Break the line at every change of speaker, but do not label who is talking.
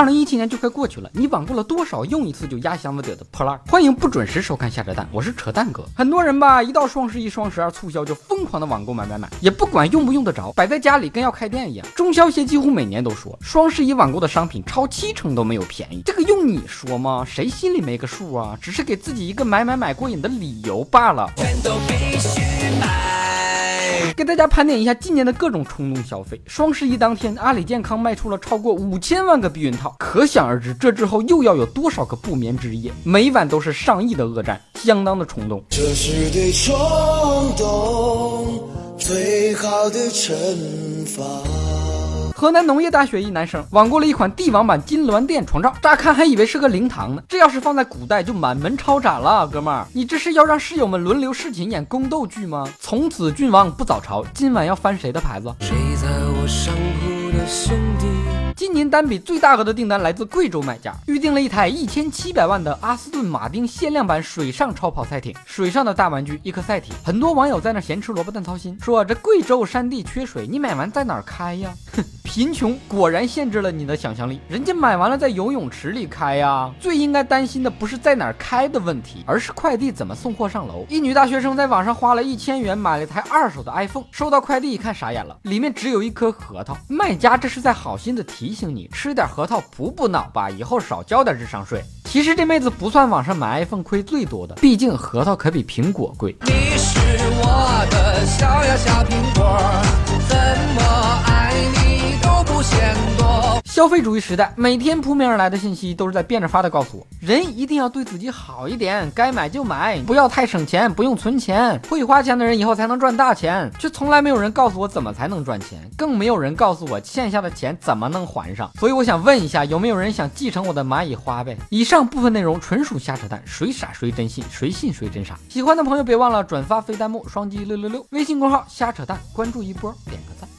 二零一七年就快过去了，你网购了多少用一次就压箱子底的破烂？欢迎不准时收看下扯蛋，我是扯蛋哥。很多人吧，一到双十一、双十二促销就疯狂的网购买买买，也不管用不用得着，摆在家里跟要开店一样。中消协几乎每年都说，双十一网购的商品超七成都没有便宜，这个用你说吗？谁心里没个数啊？只是给自己一个买买买过瘾的理由罢了。给大家盘点一下今年的各种冲动消费。双十一当天，阿里健康卖出了超过五千万个避孕套，可想而知，这之后又要有多少个不眠之夜，每晚都是上亿的恶战，相当的冲动。这是对冲动最好的惩罚。河南农业大学一男生网购了一款帝王版金銮殿床罩，乍看还以为是个灵堂呢，这要是放在古代就满门抄斩了，哥们儿，你这是要让室友们轮流侍寝演宫斗剧吗？从此郡王不早朝，今晚要翻谁的牌子？谁在我上铺的兄弟？今年单笔最大额的订单来自贵州买家，预定了一台一千七百万的阿斯顿马丁限量版水上超跑赛艇，水上的大玩具一颗赛艇。很多网友在那闲吃萝卜淡操心，说这贵州山地缺水，你买完在哪儿开呀？哼，贫穷果然限制了你的想象力，人家买完了在游泳池里开呀。最应该担心的不是在哪儿开的问题，而是快递怎么送货上楼。一女大学生在网上花了一千元买了一台二手的 iPhone，收到快递一看傻眼了，里面只有一颗核桃。卖家这是在好心的提。醒你吃点核桃补补脑吧，以后少交点智商税。其实这妹子不算网上买 iPhone 亏最多的，毕竟核桃可比苹果贵。你是我的小呀小苹果，怎么爱。消费主义时代，每天扑面而来的信息都是在变着法的告诉我，人一定要对自己好一点，该买就买，不要太省钱，不用存钱。会花钱的人以后才能赚大钱，却从来没有人告诉我怎么才能赚钱，更没有人告诉我欠下的钱怎么能还上。所以我想问一下，有没有人想继承我的蚂蚁花呗？以上部分内容纯属瞎扯淡，谁傻谁真信，谁信谁真傻。喜欢的朋友别忘了转发飞弹幕双击六六六，微信公号瞎扯淡，关注一波点个赞。